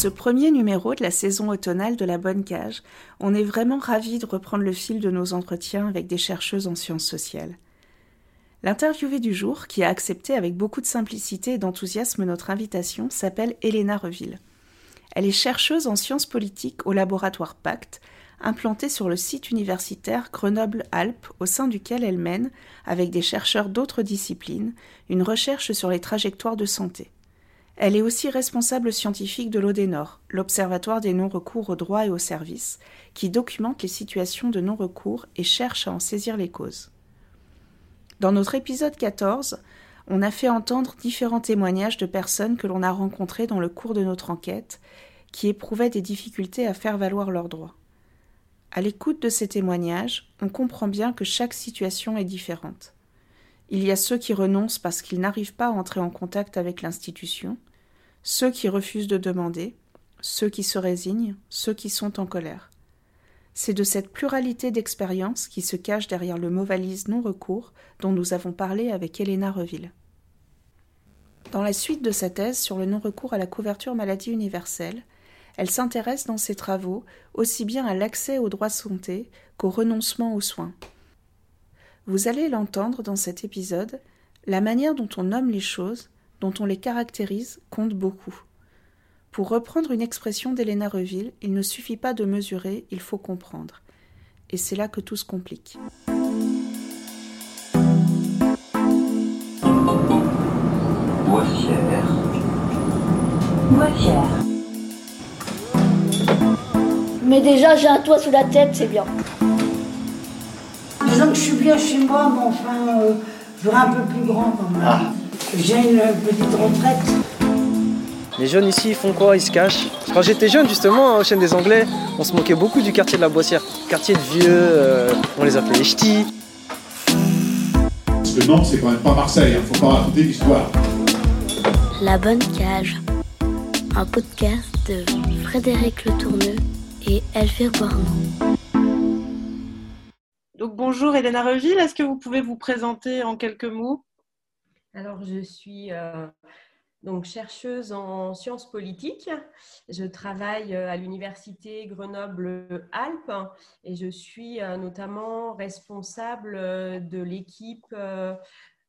ce premier numéro de la saison automnale de la Bonne Cage, on est vraiment ravis de reprendre le fil de nos entretiens avec des chercheuses en sciences sociales. L'interviewée du jour, qui a accepté avec beaucoup de simplicité et d'enthousiasme notre invitation, s'appelle Elena Reville. Elle est chercheuse en sciences politiques au laboratoire Pacte, implanté sur le site universitaire Grenoble-Alpes, au sein duquel elle mène, avec des chercheurs d'autres disciplines, une recherche sur les trajectoires de santé. Elle est aussi responsable scientifique de l'ODENOR, l'Observatoire des non-recours aux droits et aux services, qui documente les situations de non-recours et cherche à en saisir les causes. Dans notre épisode 14, on a fait entendre différents témoignages de personnes que l'on a rencontrées dans le cours de notre enquête qui éprouvaient des difficultés à faire valoir leurs droits. À l'écoute de ces témoignages, on comprend bien que chaque situation est différente. Il y a ceux qui renoncent parce qu'ils n'arrivent pas à entrer en contact avec l'institution, ceux qui refusent de demander, ceux qui se résignent, ceux qui sont en colère. C'est de cette pluralité d'expériences qui se cache derrière le mot valise non-recours dont nous avons parlé avec Elena Reville. Dans la suite de sa thèse sur le non-recours à la couverture maladie universelle, elle s'intéresse dans ses travaux aussi bien à l'accès aux droits santé qu'au renoncement aux soins. Vous allez l'entendre dans cet épisode, la manière dont on nomme les choses, dont on les caractérise, compte beaucoup. Pour reprendre une expression d'Héléna Reville, il ne suffit pas de mesurer, il faut comprendre. Et c'est là que tout se complique. Mais déjà, j'ai un toit sous la tête, c'est bien. Disons que je suis bien chez moi, mais enfin, euh, je un peu plus grand quand même. Ah. J'ai une petite retraite. Les jeunes ici, ils font quoi? Ils se cachent. Quand j'étais jeune, justement, au chaîne des Anglais, on se moquait beaucoup du quartier de la Boissière. Quartier de vieux, euh, on les appelait les ch'tis. Parce que Nantes, c'est quand même pas Marseille, hein, faut pas raconter l'histoire. La Bonne Cage, un podcast de Frédéric Le Tourneux et Elvire Boirnon. Donc bonjour Elena Reville, est-ce que vous pouvez vous présenter en quelques mots? Alors je suis euh, donc chercheuse en sciences politiques. Je travaille euh, à l'université Grenoble-Alpes et je suis euh, notamment responsable de l'équipe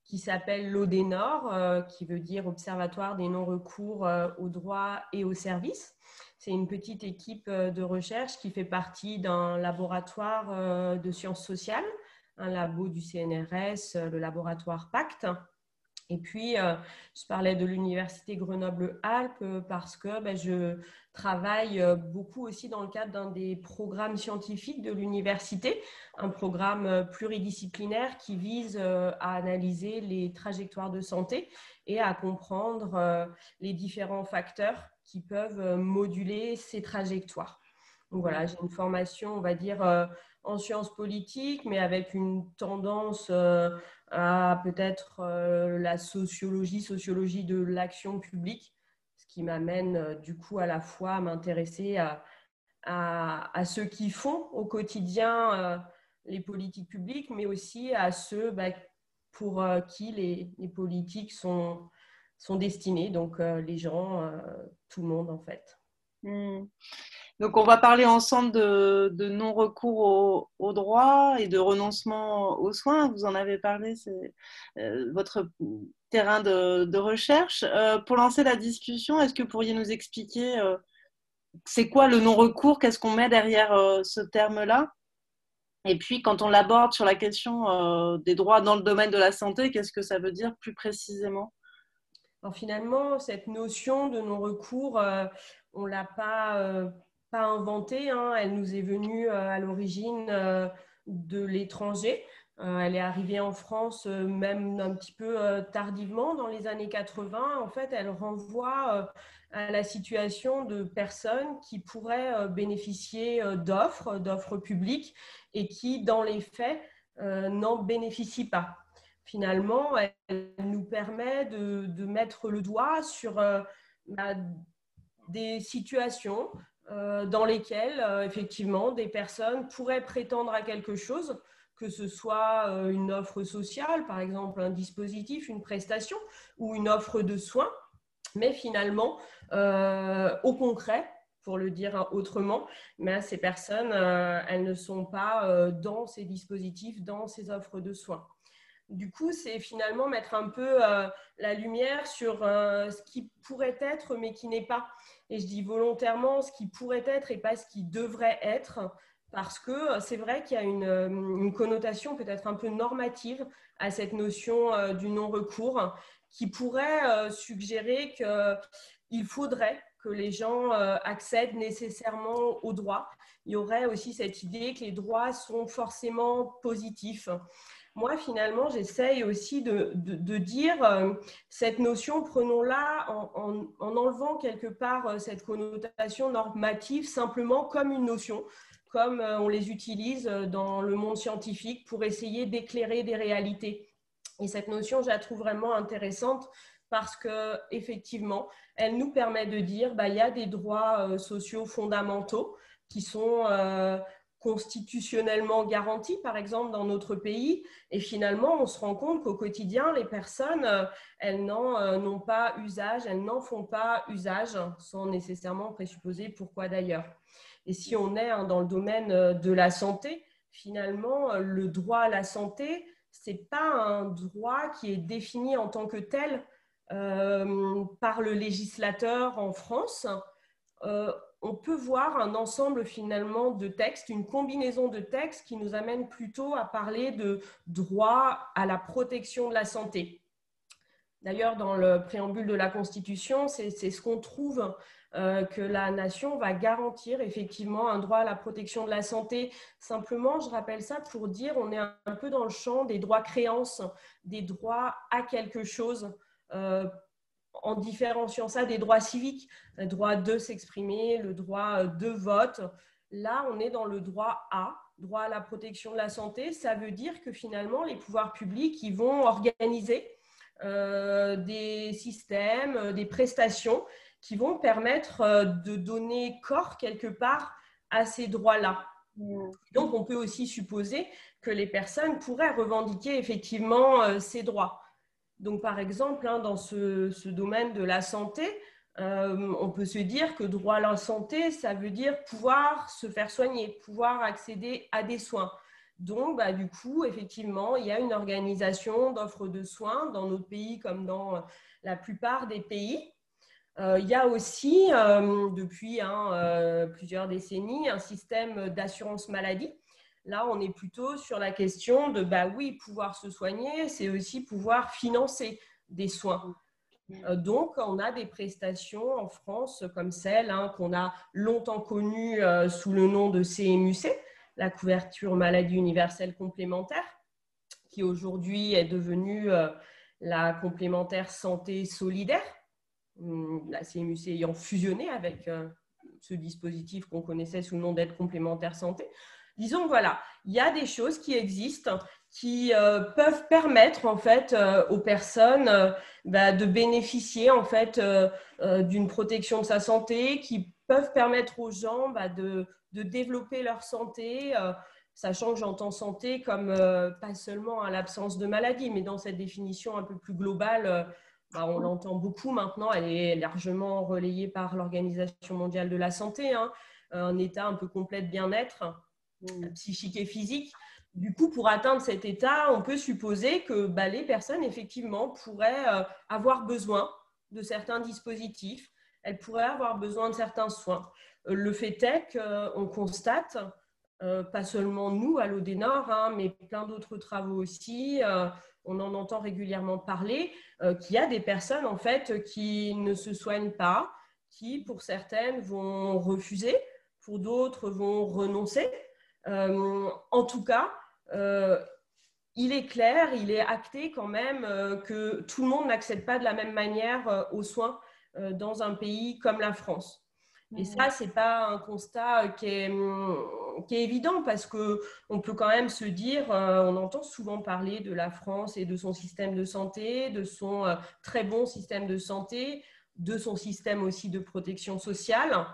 qui s'appelle l'ODENOR, qui veut dire Observatoire des non-recours aux droits et aux services. C'est une petite équipe de recherche qui fait partie d'un laboratoire de sciences sociales, un labo du CNRS, le laboratoire Pacte. Et puis, je parlais de l'université Grenoble-Alpes parce que ben, je travaille beaucoup aussi dans le cadre d'un des programmes scientifiques de l'université, un programme pluridisciplinaire qui vise à analyser les trajectoires de santé et à comprendre les différents facteurs qui peuvent moduler ces trajectoires. Donc voilà, j'ai une formation, on va dire, en sciences politiques, mais avec une tendance à peut-être la sociologie, sociologie de l'action publique, ce qui m'amène du coup à la fois à m'intéresser à, ceux qui font au quotidien les politiques publiques, mais aussi à ceux bah, pour qui les, les, politiques sont, sont destinés, donc les gens, tout le monde en fait. Hmm. Donc, on va parler ensemble de, non-recours aux, droits et de renoncement aux soins. Vous en avez parlé, c'est euh, votre terrain de, recherche. Euh, pour lancer la discussion, est-ce que vous pourriez nous expliquer euh, c'est quoi le non-recours? Qu'est-ce qu'on met derrière ce terme-là? Et puis, quand on l'aborde sur la question des droits dans le domaine de la santé, qu'est-ce que ça veut dire plus précisément? Alors, Finalement, cette notion de non-recours, on l'a pas pas inventée, hein. elle nous est venue euh, à l'origine euh, de l'étranger. Euh, elle est arrivée en France même un petit peu tardivement, dans les années 80. En fait, elle renvoie à la situation de personnes qui pourraient bénéficier d'offres, d'offres publiques, et qui, dans les faits, n'en bénéficient pas. Finalement, elle nous permet de, mettre le doigt sur bah, des situations euh, dans lesquelles, euh, effectivement, des personnes pourraient prétendre à quelque chose, que ce soit euh, une offre sociale, par exemple un dispositif, une prestation, ou une offre de soins, mais finalement, au concret, pour le dire autrement, mais ces personnes, elles ne sont pas dans ces dispositifs, dans ces offres de soins. Du coup, c'est finalement mettre un peu la lumière sur ce qui pourrait être, mais qui n'est pas. Et je dis volontairement ce qui pourrait être et pas ce qui devrait être, parce que c'est vrai qu'il y a une, connotation peut-être un peu normative à cette notion du non-recours qui pourrait suggérer qu'il faudrait que les gens accèdent nécessairement aux droits. Il y aurait aussi cette idée que les droits sont forcément positifs moi, finalement, j'essaye aussi de, dire euh, cette notion, prenons-la en, enlevant quelque part euh, cette connotation normative simplement comme une notion, comme euh, on les utilise dans le monde scientifique pour essayer d'éclairer des réalités. Et cette notion, je la trouve vraiment intéressante parce que effectivement, elle nous permet de dire bah, y a des droits sociaux fondamentaux qui sont constitutionnellement garantie, par exemple, dans notre pays. Et finalement, on se rend compte qu'au quotidien, les personnes, euh, elles n'en euh, n'ont pas usage, elles n'en font pas usage, sans nécessairement présupposer pourquoi d'ailleurs. Et si on est hein, dans le domaine euh, de la santé, finalement, le droit à la santé, c'est pas un droit qui est défini en tant que tel par le législateur en France on peut voir un ensemble finalement de textes, une combinaison de textes qui nous amène plutôt à parler de droit à la protection de la santé. D'ailleurs, dans le préambule de la Constitution, c'est ce qu'on trouve euh, que la nation va garantir effectivement un droit à la protection de la santé. Simplement, je rappelle ça pour dire on est un peu dans le champ des droits créances, des droits à quelque chose. Euh, en différenciant ça des droits civiques, le droit de s'exprimer, le droit de vote. Là, on est dans le droit à, droit à la protection de la santé. Ça veut dire que finalement, les pouvoirs publics, ils vont organiser euh, des systèmes, des prestations qui vont permettre euh, de donner corps quelque part à ces droits-là. Mmh. Donc, on peut aussi supposer que les personnes pourraient revendiquer effectivement euh, ces droits. Donc, par exemple, hein, dans ce, domaine de la santé, euh, on peut se dire que droit à la santé, ça veut dire pouvoir se faire soigner, pouvoir accéder à des soins. Donc, bah, du coup, effectivement, il y a une organisation d'offres de soins dans notre pays comme dans la plupart des pays. Euh, il y a aussi, euh, depuis hein, plusieurs décennies, un système d'assurance maladie Là, on est plutôt sur la question de, bah oui, pouvoir se soigner, c'est aussi pouvoir financer des soins. Euh, donc, on a des prestations en France comme celle hein, qu'on a longtemps connue euh, sous le nom de CMUC, la couverture maladie universelle complémentaire, qui aujourd'hui est devenue euh, la complémentaire santé solidaire, hum, la CMUC ayant fusionné avec ce dispositif qu'on connaissait sous le nom d'aide complémentaire santé. Disons, voilà, il y a des choses qui existent qui euh, peuvent permettre en fait euh, aux personnes euh, bah, de bénéficier en fait d'une protection de sa santé, qui peuvent permettre aux gens bah, de, développer leur santé, sachant que j'entends santé comme pas seulement à l'absence de maladie, mais dans cette définition un peu plus globale. Bah, on l'entend beaucoup maintenant, elle est largement relayée par l'Organisation mondiale de la santé, hein. un état un peu complet de bien-être, Mm. psychique et physique. Du coup, pour atteindre cet état, on peut supposer que bah, les personnes, effectivement, pourraient euh, avoir besoin de certains dispositifs, elles pourraient avoir besoin de certains soins. Euh, le fait est qu'on constate, euh, pas seulement nous à l'Odénor, hein, mais plein d'autres travaux aussi, on en entend régulièrement parler, qu'il y a des personnes, en fait, qui ne se soignent pas, qui, pour certaines, vont refuser, pour d'autres, vont renoncer en tout cas, euh, il est clair, il est acté quand même euh, que tout le monde n'accède pas de la même manière aux soins dans un pays comme la France. Et ça, ce n'est pas un constat qui est, qui est évident parce qu'on peut quand même se dire, on entend souvent parler de la France et de son système de santé, de son très bon système de santé, de son système aussi de protection sociale.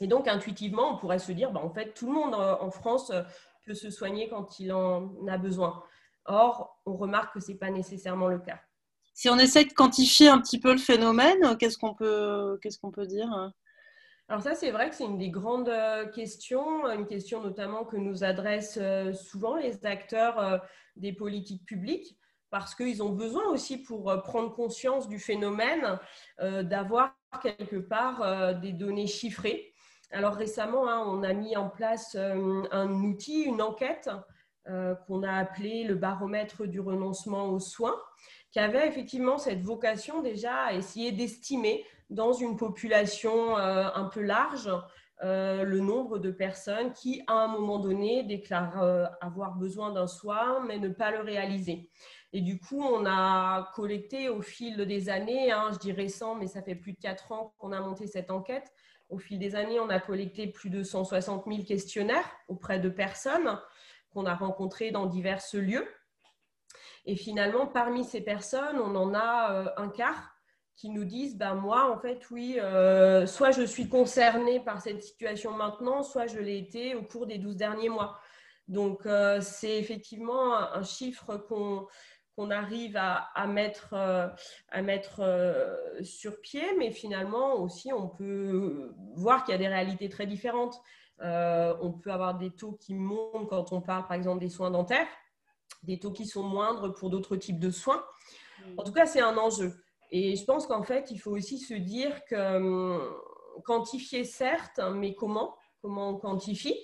Et donc, intuitivement, on pourrait se dire, bah, en fait, tout le monde euh, en France euh, peut se soigner quand il en a besoin. Or, on remarque que ce n'est pas nécessairement le cas. si on essaie de quantifier un petit peu le phénomène, qu'est-ce qu'on peut, qu'est-ce qu'on peut dire? Alors ça, c'est vrai que c'est une des grandes euh, questions, une question notamment que nous adressent souvent les acteurs des politiques publiques, parce qu'ils ont besoin aussi pour prendre conscience du phénomène d'avoir quelque part des données chiffrées. Alors récemment, hein, on a mis en place un outil, une enquête qu'on a appelé le baromètre du renoncement aux soins, qui avait effectivement cette vocation déjà à essayer d'estimer dans une population euh, un peu large euh, le nombre de personnes qui, à un moment donné, déclarent euh, avoir besoin d'un soin, mais ne pas le réaliser. Et du coup, on a collecté au fil des années, hein, je dis récent, mais ça fait plus de quatre ans qu'on a monté cette enquête. Au fil des années, on a collecté plus de 160 000 questionnaires auprès de personnes qu'on a rencontrées dans divers lieux. Et finalement, parmi ces personnes, on en a un quart qui nous disent bah, Moi, en fait, oui, euh, soit je suis concernée par cette situation maintenant, soit je l'ai été au cours des 12 derniers mois. Donc, euh, c'est effectivement un, chiffre qu'on qu'on arrive à, à, mettre, euh, à mettre sur pied, mais finalement aussi, on peut voir qu'il y a des réalités très différentes. on peut avoir des taux qui montent quand on parle, par exemple, des soins dentaires, des taux qui sont moindres pour d'autres types de soins. En tout cas, c'est un enjeu. Et je pense qu'en fait, il faut aussi se dire que hum, quantifier, certes, mais comment Comment on quantifie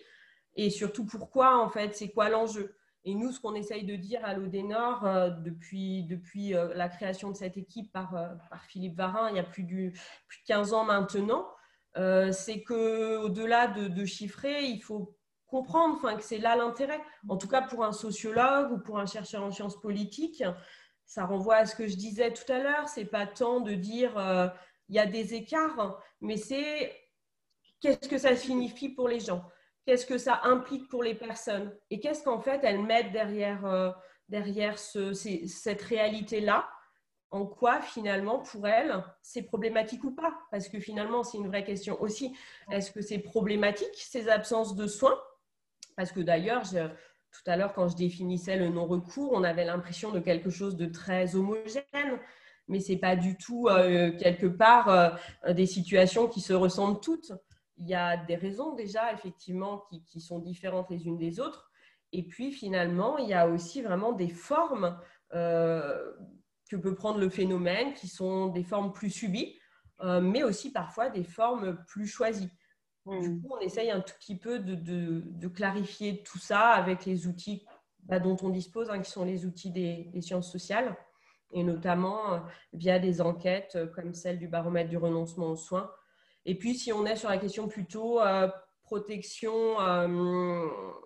Et surtout, pourquoi, en fait C'est quoi l'enjeu Et nous, ce qu'on essaye de dire à l'Odénor euh, depuis, euh, la création de cette équipe par, euh, par Philippe Varin, il y a plus, de 15 ans maintenant, c'est qu'au-delà de, chiffrer, il faut comprendre que c'est là l'intérêt. En tout cas, pour un sociologue ou pour un chercheur en sciences politiques, ça renvoie à ce que je disais tout à l'heure. C'est pas tant de dire il y a des écarts, mais c'est qu'est-ce que ça signifie pour les gens, qu'est-ce que ça implique pour les personnes, et qu'est-ce qu'en fait elles mettent derrière euh, derrière ce, cette réalité-là. En quoi finalement pour elles c'est problématique ou pas? Parce que finalement c'est une vraie question aussi. Est-ce que c'est problématique ces absences de soins? Parce que d'ailleurs, tout à l'heure, quand je définissais le non-recours, on avait l'impression de quelque chose de très homogène, mais ce n'est pas du tout euh, quelque part euh, des situations qui se ressemblent toutes. Il y a des raisons déjà, effectivement, qui, sont différentes les unes des autres. Et puis, finalement, il y a aussi vraiment des formes euh, que peut prendre le phénomène, qui sont des formes plus subies, mais aussi parfois des formes plus choisies. Du mmh. coup, on essaye un tout petit peu de, clarifier tout ça avec les outils bah, dont on dispose, hein, qui sont les outils des, sciences sociales, et notamment euh, via des enquêtes euh, comme celle du baromètre du renoncement aux soins. Et puis, si on est sur la question plutôt euh, protection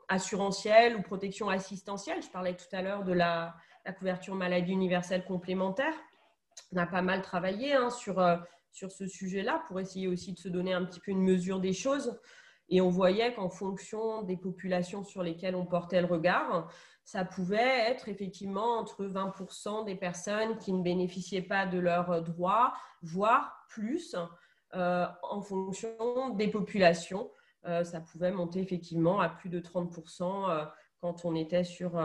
assurantielle ou protection assistentielle, je parlais tout à l'heure de la, couverture maladie universelle complémentaire, on a pas mal travaillé hein, sur sur ce sujet-là pour essayer aussi de se donner un petit peu une mesure des choses. Et on voyait qu'en fonction des populations sur lesquelles on portait le regard, ça pouvait être effectivement entre 20% des personnes qui ne bénéficiaient pas de leurs droits, voire plus euh, en fonction des populations. Euh, ça pouvait monter effectivement à plus de 30% euh, quand on était sur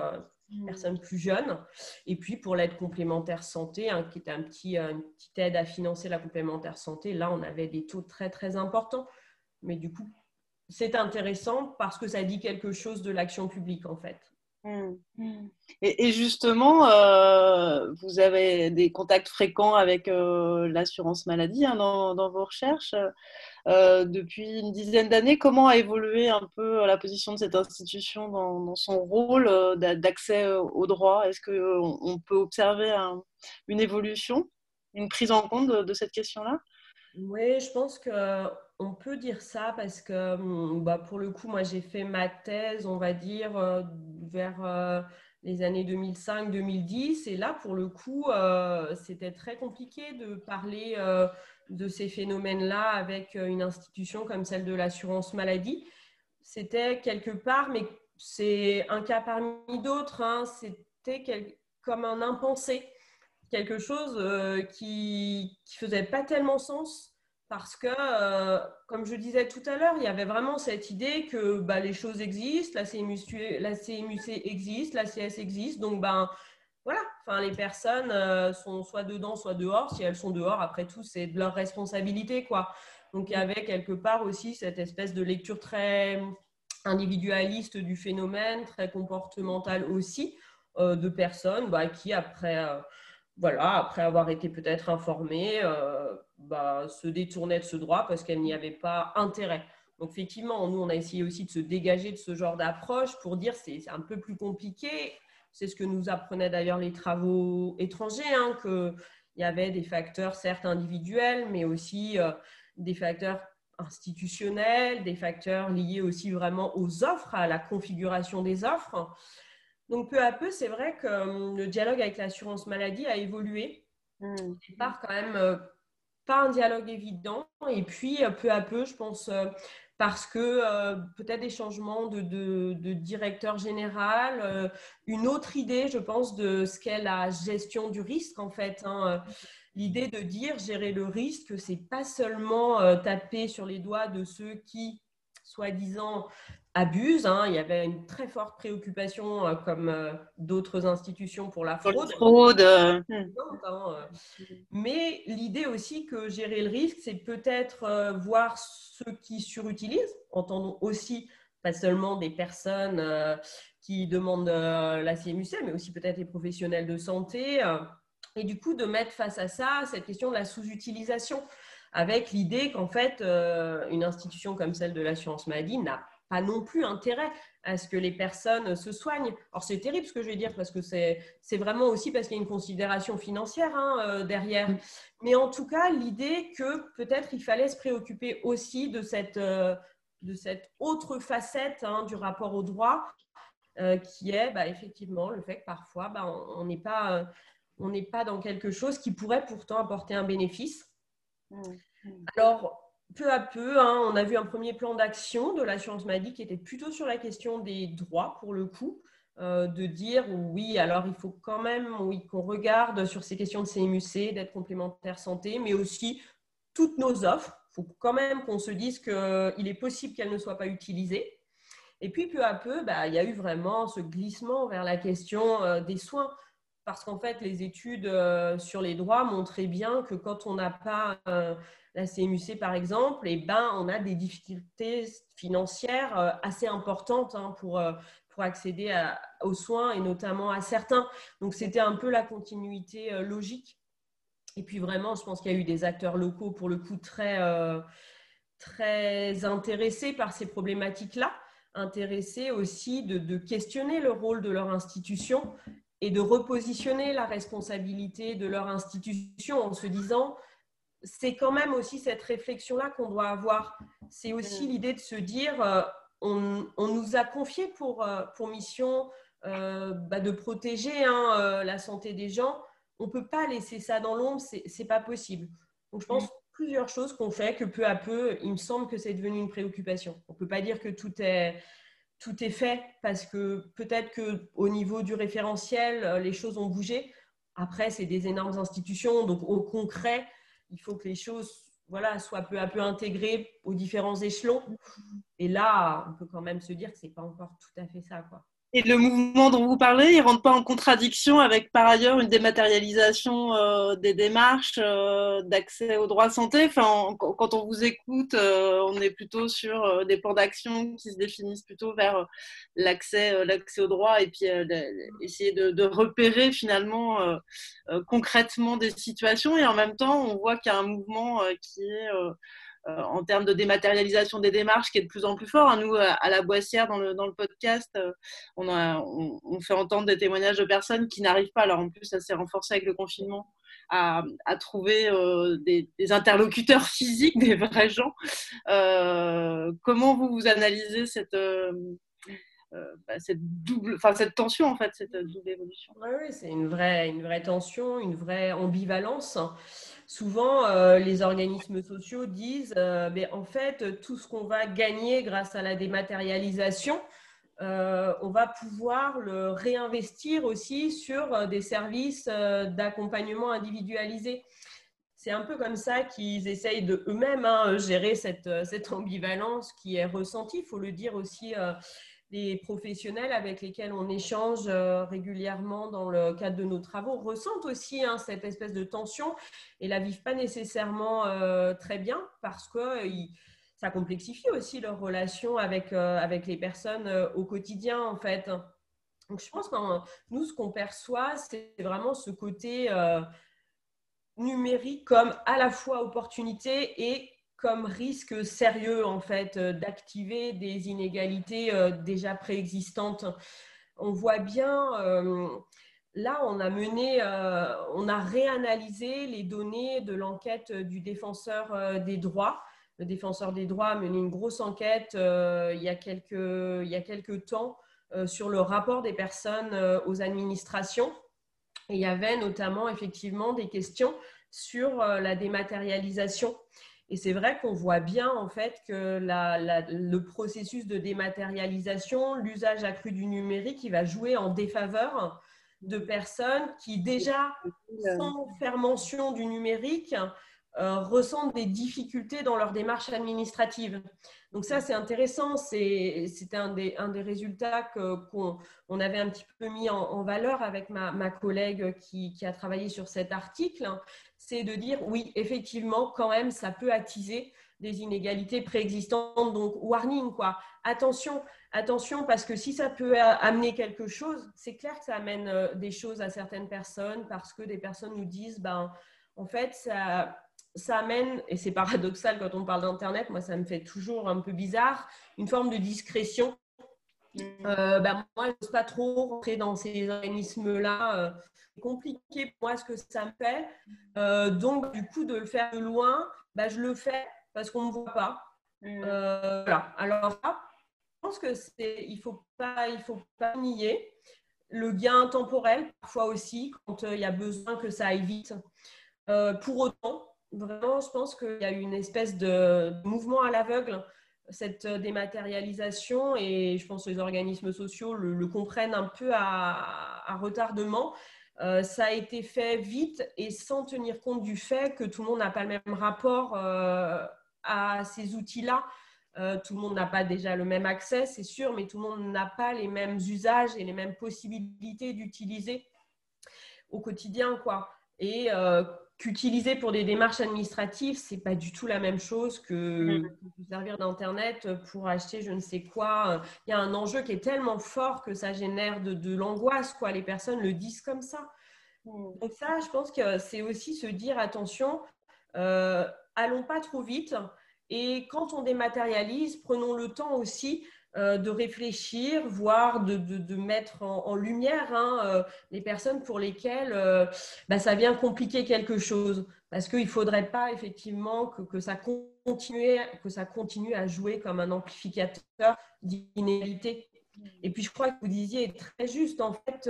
Mmh. personnes plus jeunes. Et puis pour l'aide complémentaire santé, hein, qui était un petit, euh, une petite aide à financer la complémentaire santé, là on avait des taux très très importants. Mais du coup, c'est intéressant parce que ça dit quelque chose de l'action publique en fait. Mmh. Mmh. Et, justement, euh, vous avez des contacts fréquents avec euh, l'assurance maladie hein, dans, dans, vos recherches. Euh, depuis une dizaine d'années. Comment a évolué un peu la position de cette institution dans, son rôle euh, d'accès aux droits Est-ce qu'on on peut observer une évolution, une prise en compte de, cette question-là? Oui, je pense qu'on peut dire ça parce que hum, bah, pour le coup, moi j'ai fait ma thèse, on va dire, euh, vers les années 2005-2010. Et là, pour le coup, c'était très compliqué de parler de ces phénomènes-là avec euh, une institution comme celle de l'assurance maladie. C'était quelque part, mais c'est un cas parmi d'autres, hein, c'était comme un impensé, quelque chose euh, qui ne faisait pas tellement sens parce que, euh, comme je disais tout à l'heure, il y avait vraiment cette idée que bah, les choses existent, la CMUC, la CMUC existe, la CS existe, donc ben, voilà, Enfin, les personnes sont soit dedans, soit dehors. Si elles sont dehors, après tout, c'est de leur responsabilité, quoi. Donc, il y avait quelque part aussi cette espèce de lecture très individualiste du phénomène, très comportementale aussi, de personnes bah, qui, après voilà, après avoir été peut-être informée, euh, bah, se détournait de ce droit parce qu'elle n'y avait pas intérêt. Donc effectivement, nous, on a essayé aussi de se dégager de ce genre d'approche pour dire c'est un peu plus compliqué. C'est ce que nous apprenaient d'ailleurs les travaux étrangers, hein, qu'il y avait des facteurs certes individuels, mais aussi euh, des facteurs institutionnels, des facteurs liés aussi vraiment aux offres, à la configuration des offres. Donc, peu à peu, c'est vrai que euh, le dialogue avec l'assurance maladie a évolué. Mmh. part quand même euh, pas un dialogue évident. Et puis, euh, peu à peu, je pense, parce que peut-être des changements de, directeur général, une autre idée, je pense, de ce qu'est la gestion du risque, en fait. Hein, l'idée de dire gérer le risque, c'est pas seulement taper sur les doigts de ceux qui, soi-disant, abuse. Hein. Il y avait une très forte préoccupation, euh, comme euh, d'autres institutions, pour la fraude. fraude. Euh. Hein, Mais l'idée aussi que gérer le risque, c'est peut-être voir ceux qui surutilisent. Entendons aussi pas seulement des personnes qui demandent la CMUC, mais aussi peut-être les professionnels de santé. et du coup, de mettre face à ça cette question de la sous-utilisation avec l'idée qu'en fait, une institution comme celle de l'assurance maladie n'a pas non plus intérêt à ce que les personnes se soignent. Alors c'est terrible ce que je vais dire parce que c'est vraiment aussi parce qu'il y a une considération financière hein, euh, derrière. Mais en tout cas, l'idée que peut-être il fallait se préoccuper aussi de cette, euh, de cette autre facette hein, du rapport au droit euh, qui est bah, effectivement le fait que parfois bah, on n'est pas, on pas dans quelque chose qui pourrait pourtant apporter un bénéfice. Mmh. Alors, peu à peu, hein, on a vu un premier plan d'action de l'assurance maladie qui était plutôt sur la question des droits, pour le coup, euh, de dire oui, alors il faut quand même qu'on regarde sur ces questions de CMUC, d'aide complémentaire santé, mais aussi toutes nos offres. Il faut quand même qu'on se dise qu'il est possible qu'elles ne soient pas utilisées. Et puis, peu à peu, bah, il y a eu vraiment ce glissement vers la question euh, des soins parce qu'en fait, les études euh, sur les droits montraient bien que quand on n'a pas la CMUC par exemple, eh ben, on a des difficultés financières euh, assez importantes hein, pour, euh, pour accéder aux soins et notamment à certains. Donc c'était un peu la continuité euh, logique. Et puis vraiment, je pense qu'il y a eu des acteurs locaux pour le coup très, très intéressés par ces problématiques-là, intéressés aussi de questionner le rôle de leur institution et de repositionner la responsabilité de leur institution en se disant c'est quand même aussi cette réflexion-là qu'on doit avoir. C'est aussi mm. l'idée de se dire, euh, on, nous a confié pour, euh, pour mission euh, bah, de protéger hein, la santé des gens. On ne peut pas laisser ça dans l'ombre, ce n'est pas possible. Donc je pense mm. plusieurs choses qu'on fait que peu à peu, il me semble que c'est devenu une préoccupation. On ne peut pas dire que tout est, tout est fait parce que peut-être qu'au niveau du référentiel, les choses ont bougé. Après, c'est des énormes institutions, donc au concret, il faut que les choses voilà, soient peu à peu intégrées aux différents échelons. Et là, on peut quand même se dire que ce n'est pas encore tout à fait ça. Quoi. Et le mouvement dont vous parlez, il ne rentre pas en contradiction avec par ailleurs une dématérialisation euh, des démarches euh, d'accès aux droits santé? Enfin, Quand on vous écoute, euh, on est plutôt sur des plans d'action qui se définissent plutôt vers l'accès aux droits et puis essayer de, repérer finalement concrètement des situations. Et en même temps, on voit qu'il y a un mouvement qui est en termes de dématérialisation des démarches qui est de plus en plus fort. Nous, à la Boissière, dans le, podcast, euh, on, fait entendre des témoignages de personnes qui n'arrivent pas, alors en plus ça s'est renforcé avec le confinement, à, trouver euh, des, interlocuteurs physiques, des vrais gens. comment vous, vous analysez cette... Bah, cette double, enfin cette tension en fait, cette double évolution? Oui, c'est une vraie, une vraie tension, une vraie ambivalence souvent, euh, les organismes sociaux disent, euh, mais en fait, tout ce qu'on va gagner grâce à la dématérialisation, euh, on va pouvoir le réinvestir aussi sur des services d'accompagnement individualisé. C'est un peu comme ça qu'ils essayent de eux-mêmes hein, gérer cette, cette, ambivalence qui est ressentie, il faut le dire aussi les professionnels avec lesquels on échange euh, régulièrement dans le cadre de nos travaux ressentent aussi hein, cette espèce de tension et la vivent pas nécessairement euh, très bien parce que ça complexifie aussi leur relation avec les personnes au quotidien en fait. Donc je pense que nous, ce qu'on perçoit, c'est vraiment ce côté numérique comme à la fois opportunité et comme risque sérieux en fait euh, d'activer des inégalités euh, déjà préexistantes. On voit bien, euh, là on a mené, on a réanalysé les données de l'enquête du défenseur des droits. Le défenseur des droits a mené une grosse enquête il, y a quelques, il y a quelques temps sur le rapport des personnes aux administrations. Et il y avait notamment effectivement des questions sur la dématérialisation. Et c'est vrai qu'on voit bien en fait que le processus de dématérialisation, l'usage accru du numérique, il va jouer en défaveur de personnes qui déjà, sans faire mention du numérique, euh, ressentent des difficultés dans leur démarche administrative. Donc ça, c'est intéressant. C'est un des, un des résultats qu'on on avait un petit peu mis en, valeur avec ma, ma collègue qui, qui, a travaillé sur cet article. C'est de dire, oui, effectivement, quand même, ça peut attiser des inégalités préexistantes. Donc, warning, quoi. Attention, attention, parce que si ça peut amener quelque chose, c'est clair que ça amène euh, des choses à certaines personnes parce que des personnes nous disent, ben, en fait, ça ça amène, et c'est paradoxal quand on parle d'Internet, moi ça me fait toujours un peu bizarre, une forme de discrétion. Euh, ben, moi, je n'ose pas trop rentrer dans ces organismes-là. Euh, c'est compliqué pour moi ce que ça me fait. Euh, donc, du coup, de le faire de loin, ben, je le fais parce qu'on ne me voit pas. Mm. voilà. Alors là, je pense que c'est, il faut pas, il faut pas nier le gain temporel parfois aussi quand il y a besoin que ça aille vite. pour autant, vraiment, je pense qu'il y a eu une espèce de mouvement à l'aveugle, cette dématérialisation, et je pense que les organismes sociaux le, comprennent un peu à, retardement. Euh, ça a été fait vite et sans tenir compte du fait que tout le monde n'a pas le même rapport euh, à ces outils-là. Euh, tout le monde n'a pas déjà le même accès, c'est sûr, mais tout le monde n'a pas les mêmes usages et les mêmes possibilités d'utiliser au quotidien. Quoi. Et qu'utiliser pour des démarches administratives, c'est pas du tout la même chose que, mm. servir d'internet pour acheter je ne sais quoi. Il y a un enjeu qui est tellement fort que ça génère de, l'angoisse, quoi. Les personnes le disent comme ça. Mm. Donc ça, je pense que c'est aussi se dire attention, euh, allons pas trop vite. Et quand on dématérialise, prenons le temps aussi euh, de réfléchir, voire de, mettre en, lumière hein, euh, les personnes pour lesquelles euh, bah, ça vient compliquer quelque chose. Parce qu'il ne faudrait pas effectivement que, ça continue, que ça continue à jouer comme un amplificateur d'inégalité. Et puis je crois que vous disiez très juste, en fait,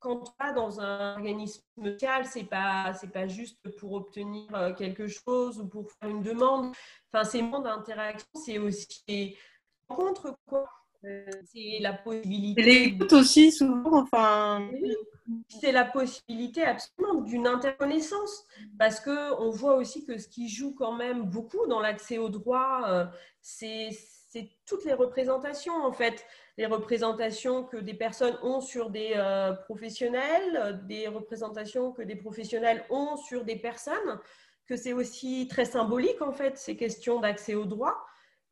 quand on va dans un organisme social, ce n'est pas, pas juste pour obtenir quelque chose ou pour faire une demande. Enfin, ces mondes d'interaction, c'est aussi contre quoi euh, c'est la possibilité. L'écoute aussi, souvent, enfin. C'est la possibilité absolument d'une interconnaissance, parce qu'on voit aussi que ce qui joue quand même beaucoup dans l'accès au droit, euh, c'est toutes les représentations, en fait. Les représentations que des personnes ont sur des euh, professionnels, des représentations que des professionnels ont sur des personnes, que c'est aussi très symbolique, en fait, ces questions d'accès au droit,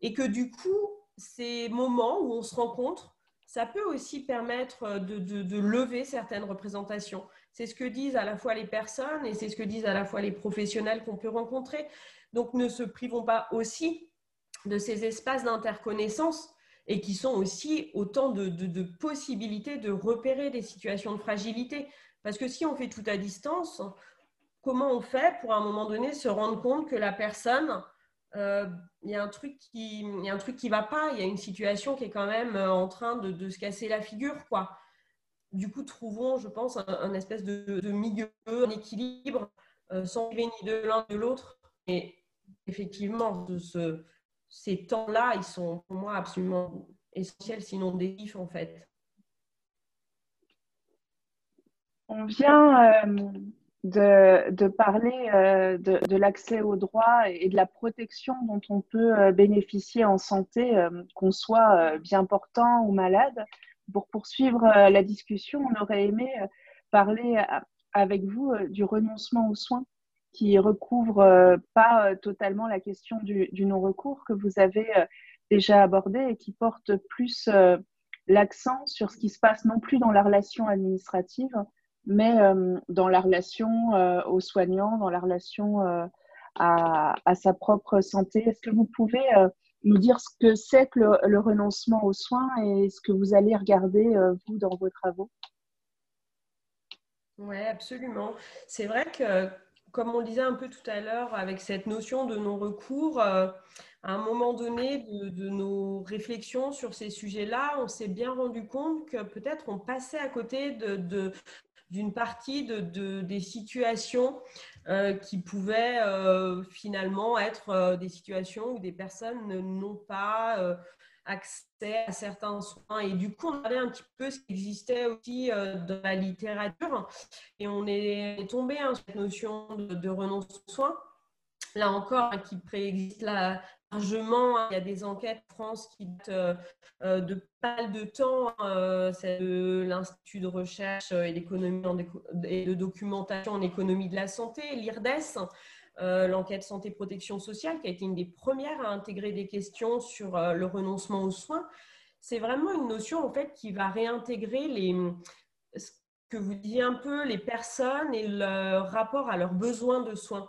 et que du coup, ces moments où on se rencontre, ça peut aussi permettre euh, de, lever certaines représentations. C'est ce que disent à la fois les personnes et c'est ce que disent à la fois les professionnels qu'on peut rencontrer. Donc ne se privons pas aussi de ces espaces d'interconnaissance et qui sont aussi autant de, de, possibilités de repérer des situations de fragilité. Parce que si on fait tout à distance, comment on fait pour à un moment donné se rendre compte que la personne euh, il y a un truc qui y a un truc qui va pas il y a une situation qui est quand même euh, en train de, se casser la figure quoi. Du coup trouvons je pense un, espèce de, milieu un équilibre euh, sans river ni de l'un de l'autre. Et effectivement ce, ces temps là ils sont pour moi absolument essentiels sinon décisifs en fait. On vient de, parler euh, de, l'accès aux droits et de la protection dont on peut euh, bénéficier en santé, euh, qu'on soit bien portant ou malade. Pour poursuivre la discussion, on aurait aimé parler avec vous du renoncement aux soins qui recouvre pas totalement la question du, du non-recours que vous avez déjà abordé et qui porte plus l'accent sur ce qui se passe non plus dans la relation administrative, mais euh, dans la relation euh, aux soignants, dans la relation euh, à, sa propre santé. Est-ce que vous pouvez nous dire ce que c'est que le, renoncement aux soins et ce que vous allez regarder, vous, dans vos travaux? Oui, absolument. C'est vrai que, comme on disait un peu tout à l'heure, avec cette notion de non-recours, à un moment donné de, nos réflexions sur ces sujets-là, on s'est bien rendu compte que peut-être on passait à côté de, d'une partie de, des situations euh, qui pouvaient euh, finalement être euh, des situations où des personnes n'ont pas accès à certains soins. Et du coup, on regardait un petit peu ce qui existait aussi dans la littérature et on est tombé sur cette notion de, renonce aux soins là encore, hein, qui préexiste là, largement. Hein. Il y a des enquêtes en France qui datent euh, euh, de pas de temps. Euh, c'est de l'Institut de recherche et, et de documentation en économie de la santé, l'IRDES. l'enquête santé-protection sociale, qui a été une des premières à intégrer des questions sur le renoncement aux soins. C'est vraiment une notion en fait qui va réintégrer ce que vous disiez un peu, les personnes et leur rapport à leurs besoins de soins.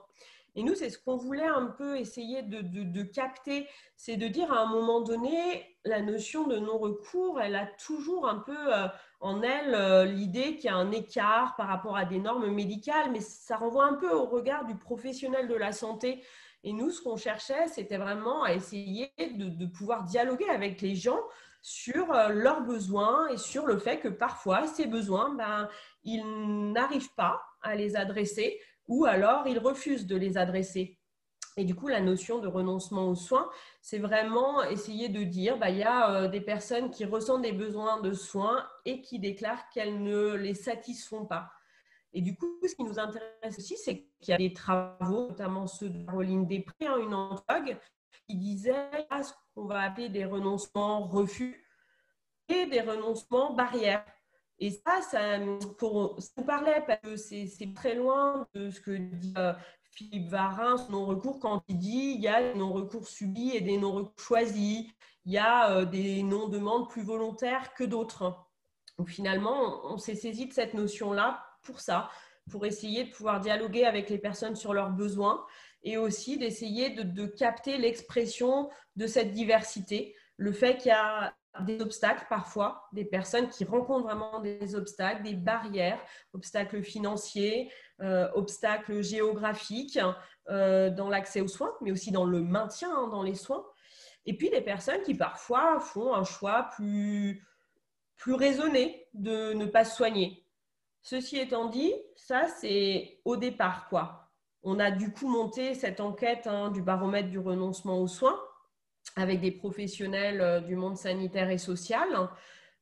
Et nous, c'est ce qu'on voulait un peu essayer de, capter, c'est de dire à un moment donné, la notion de non-recours, elle a toujours un peu euh, en elle euh, l'idée qu'il y a un écart par rapport à des normes médicales, mais ça renvoie un peu au regard du professionnel de la santé. Et nous, ce qu'on cherchait, c'était vraiment à essayer de, pouvoir dialoguer avec les gens sur euh, leurs besoins et sur le fait que parfois, ces besoins, ben, ils n'arrivent pas à les adresser ou alors ils refusent de les adresser. Et du coup, la notion de renoncement aux soins, c'est vraiment essayer de dire, bah, il y a euh, des personnes qui ressentent des besoins de soins et qui déclarent qu'elles ne les satisfont pas. Et du coup, ce qui nous intéresse aussi, c'est qu'il y a des travaux, notamment ceux de Caroline Després, hein, une anthropologue, qui disait ce qu'on va appeler des renoncements refus et des renoncements barrières. Et ça, ça, nous parlait parce que c'est très loin de ce que dit euh, Philippe Varin, son non-recours, quand il dit il y a des non-recours subis et des non-recours choisis, il y a euh, des non-demandes plus volontaires que d'autres. Donc finalement, on, s'est saisi de cette notion-là pour ça, pour essayer de pouvoir dialoguer avec les personnes sur leurs besoins et aussi d'essayer de, de capter l'expression de cette diversité, le fait qu'il y a des obstacles parfois, des personnes qui rencontrent vraiment des obstacles, des barrières, obstacles financiers, euh, obstacles géographiques euh, dans l'accès aux soins, mais aussi dans le maintien hein, dans les soins. Et puis des personnes qui parfois font un choix plus, plus raisonné de ne pas se soigner. Ceci étant dit, ça c'est au départ quoi. On a du coup monté cette enquête hein, du baromètre du renoncement aux soins avec des professionnels euh, du monde sanitaire et social.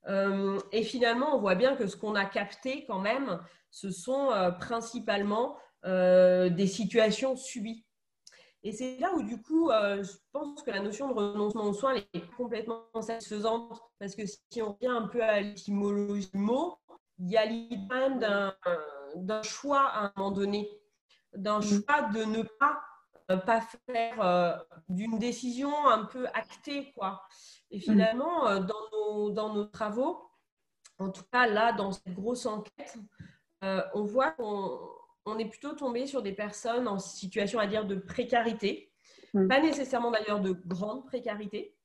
Euh, et finalement, on voit bien que ce qu'on a capté quand même, ce sont euh, principalement des situations subies. Et c'est là où, du coup, je pense que la notion de renoncement aux soins est complètement satisfaisante, parce que si on revient un peu à l'étymologie du mot, il y a l'idée d'un choix à un moment donné, d'un mmh. choix de ne pas pas faire euh, d'une décision un peu actée. Quoi. Et mm. finalement, euh, dans, nos, dans nos travaux, en tout cas là, dans cette grosse enquête, on voit qu'on on est plutôt tombé sur des personnes en situation à dire de précarité, mm. pas nécessairement d'ailleurs de grande précarité.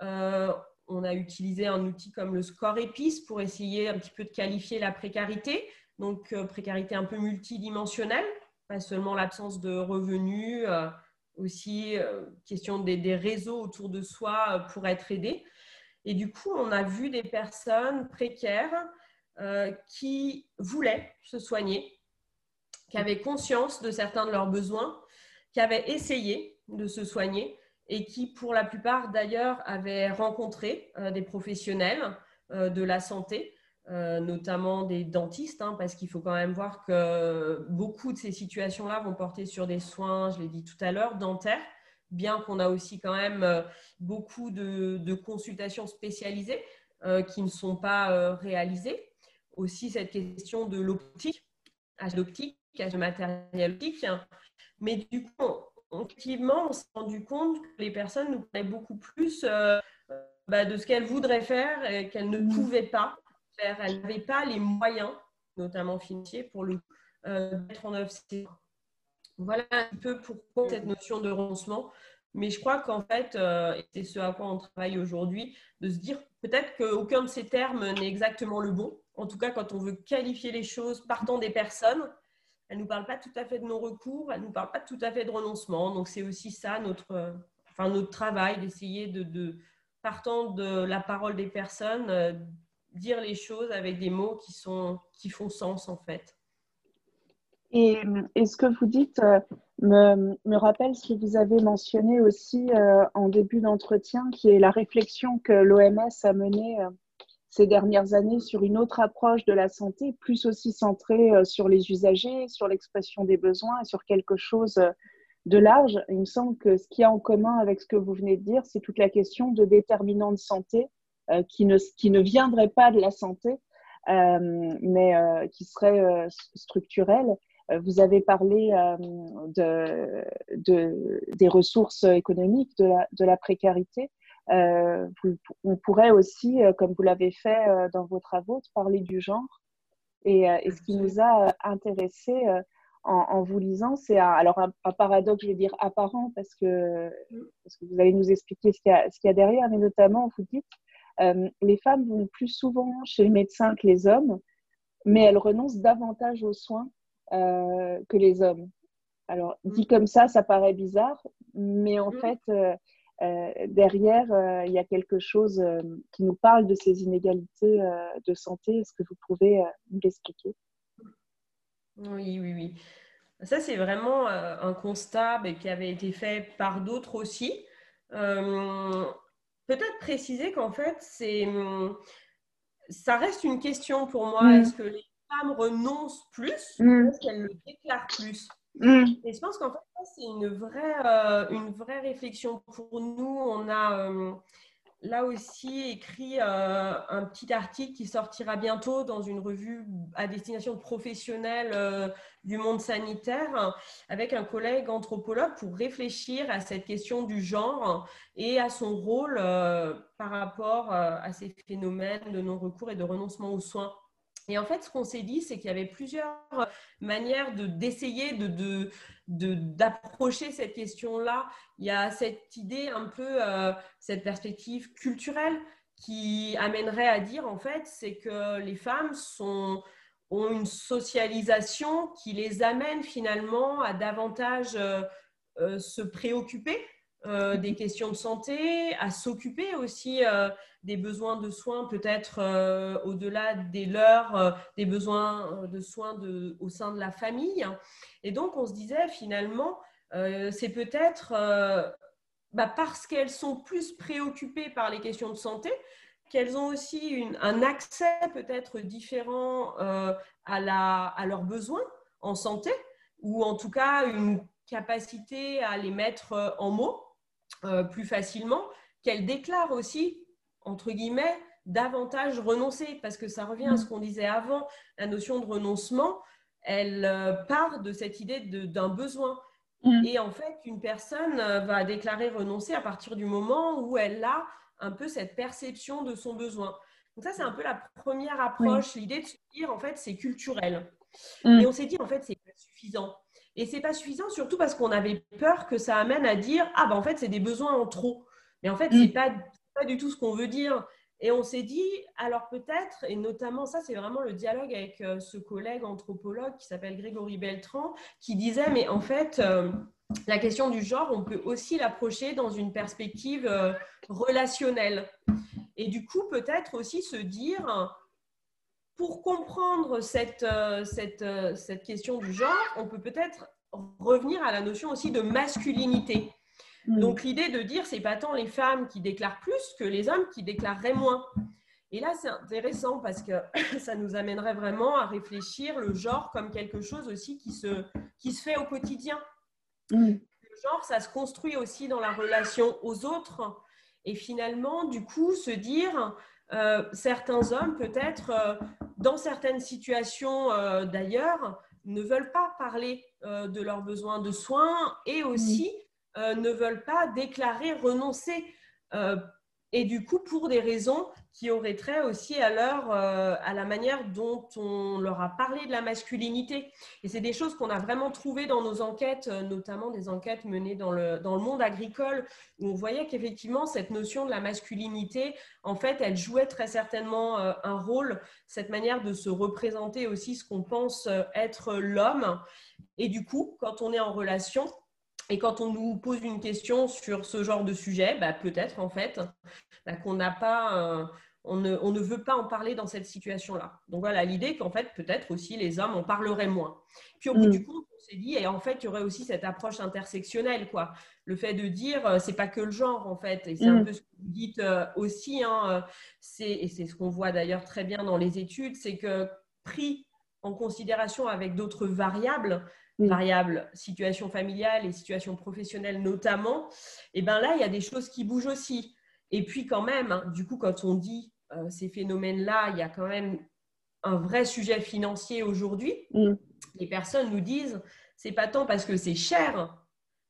on a utilisé un outil comme le score EPIS pour essayer un petit peu de qualifier la précarité, donc précarité un peu multidimensionnelle pas seulement l'absence de revenus, euh, aussi euh, question des, réseaux autour de soi euh, pour être aidés. Et du coup, on a vu des personnes précaires qui voulaient se soigner, qui avaient conscience de certains de leurs besoins, qui avaient essayé de se soigner et qui, pour la plupart d'ailleurs, avaient rencontré des professionnels de la santé notamment des dentistes, hein, parce qu'il faut quand même voir que beaucoup de ces situations-là vont porter sur des soins, je l'ai dit tout à l'heure, dentaires, bien qu'on a aussi quand même beaucoup de, consultations spécialisées qui ne sont pas réalisées. Aussi cette question de l'optique, âge d'optique, âge de matériel optique. Mais du coup, effectivement, on s'est rendu compte que les personnes nous parlaient beaucoup plus euh, bah, de ce qu'elles voudraient faire et qu'elles ne pouvaient pas faire. Elles n'avaient pas les moyens, notamment financiers, pour le euh, mettre en œuvre. Voilà un peu pourquoi cette notion de renoncement. Mais je crois qu'en fait, euh, c'est ce à quoi on travaille aujourd'hui, de se dire peut-être qu'aucun de ces termes n'est exactement le bon. En tout cas, quand on veut qualifier les choses partant des personnes, elle ne nous parle pas tout à fait de non-recours, elle ne nous parle pas tout à fait de renoncement. Donc c'est aussi ça notre, enfin, notre travail, d'essayer de, partant de la parole des personnes, euh, dire les choses avec des mots qui, sont, qui font sens en fait. Et, ce que vous dites euh, me, me, rappelle ce que vous avez mentionné aussi euh, en début d'entretien, qui est la réflexion que l'OMS a menée ces dernières années sur une autre approche de la santé, plus aussi centrée euh, sur les usagers, sur l'expression des besoins et sur quelque chose euh, de large. Il me semble que ce qui a en commun avec ce que vous venez de dire, c'est toute la question de déterminants de santé euh, qui, ne, qui ne viendraient pas de la santé, mais qui seraient structurels. Vous avez parlé de, de, des ressources économiques, de la, de la précarité. Euh, on pourrait aussi, euh, comme vous l'avez fait euh, dans vos travaux, parler du genre. Et, ce qui nous a intéressé en, vous lisant, c'est un, alors un, paradoxe, je vais dire apparent, parce que, parce que vous allez nous expliquer ce qu'il y, a derrière, mais notamment, vous dites, les femmes vont plus souvent chez le médecin que les hommes, mais elles renoncent davantage aux soins que les hommes. Alors, dit mm. comme ça, ça paraît bizarre, mais en mm. fait, euh, derrière, euh, il y a quelque chose euh, qui nous parle de ces inégalités de santé. Est-ce que vous pouvez nous l'expliquer? Oui, oui, oui. Ça, c'est vraiment un constat qui avait été fait par d'autres aussi. Peut-être préciser qu'en fait, c'est, ça reste une question pour moi. Mm. Est-ce que les femmes renoncent plus mm. ou est-ce qu'elles le déclarent plus? Mm. Et je pense qu'en fait, c'est une vraie, euh, une vraie réflexion pour nous. On a euh, là aussi écrit euh, un petit article qui sortira bientôt dans une revue à destination de professionnels du monde sanitaire avec un collègue anthropologue pour réfléchir à cette question du genre et à son rôle par rapport à ces phénomènes de non-recours et de renoncement aux soins. Et en fait, ce qu'on s'est dit, c'est qu'il y avait plusieurs manières d'essayer de, d'approcher cette question-là. Il y a cette idée un peu, euh, cette perspective culturelle qui amènerait à dire, en fait, c'est que les femmes ont une socialisation qui les amène finalement à davantage euh, euh, se préoccuper euh, des questions de santé, à s'occuper aussi euh, des besoins de soins, peut-être euh, au-delà des leurs, des besoins de soins au sein de la famille. Et donc, on se disait finalement, c'est peut-être bah, parce qu'elles sont plus préoccupées par les questions de santé qu'elles ont aussi un accès peut-être différent à, à leurs besoins en santé, ou en tout cas une capacité à les mettre en mots euh, plus facilement, qu'elle déclare aussi, entre guillemets, davantage renoncer, parce que ça revient à ce mm. qu'on disait avant, la notion de renoncement, elle euh, part de cette idée d'un besoin. Mm. Et en fait, une personne euh, va déclarer renoncer à partir du moment où elle a un peu cette perception de son besoin. Donc ça, c'est un peu la première approche, l'idée de se dire, en fait, c'est culturel. Mm. Et on s'est dit, en fait, c'est pas suffisant. Et c'est pas suffisant, surtout parce qu'on avait peur que ça amène à dire ah ben en fait c'est des besoins en trop. Mais en fait ce mm. c'est pas pas du tout ce qu'on veut dire. Et on s'est dit alors peut-être et notamment ça c'est vraiment le dialogue avec euh, ce collègue anthropologue qui s'appelle Grégory Beltran qui disait mais en fait euh, la question du genre on peut aussi l'approcher dans une perspective euh, relationnelle. Et du coup peut-être aussi se dire pour comprendre cette, euh, cette, euh, cette, question du genre, on peut peut-être revenir à la notion aussi de masculinité. Donc l'idée de dire c'est pas tant les femmes qui déclarent plus que les hommes qui déclareraient moins. Et là, c'est intéressant parce que ça nous amènerait vraiment à réfléchir le genre comme quelque chose aussi qui se, qui se fait au quotidien. Le genre, ça se construit aussi dans la relation aux autres. Et finalement, du coup, se dire, euh, certains hommes, peut-être, euh, dans certaines situations euh, d'ailleurs, ne veulent pas parler de leurs besoins de soins et aussi ne veulent pas déclarer renoncer et du coup pour des raisons qui auraient trait aussi à, leur, euh, à la manière dont on leur a parlé de la masculinité. Et c'est des choses qu'on a vraiment trouvées dans nos enquêtes, euh, notamment des enquêtes menées dans le, dans le monde agricole, où on voyait qu'effectivement cette notion de la masculinité, en fait, elle jouait très certainement euh, un rôle, cette manière de se représenter aussi ce qu'on pense être l'homme. Et du coup, quand on est en relation, et quand on nous pose une question sur ce genre de sujet, bah, peut-être en fait bah, qu'on n'a pas, euh, on, ne, on, ne, veut pas en parler dans cette situation-là. Donc voilà, l'idée qu'en fait peut-être aussi les hommes en parleraient moins. Puis au bout mm. du compte, on s'est dit, et en fait il y aurait aussi cette approche intersectionnelle, quoi. Le fait de dire, euh, c'est pas que le genre en fait, et c'est un mm. peu ce que vous dites euh, aussi, hein, et c'est ce qu'on voit d'ailleurs très bien dans les études, c'est que pris en considération avec d'autres variables, variables, situation familiale et situation professionnelle notamment, et bien là, il y a des choses qui bougent aussi. Et puis quand même, hein, du coup, quand on dit euh, ces phénomènes-là, il y a quand même un vrai sujet financier aujourd'hui. Mm. Les personnes nous disent, c'est pas tant parce que c'est cher,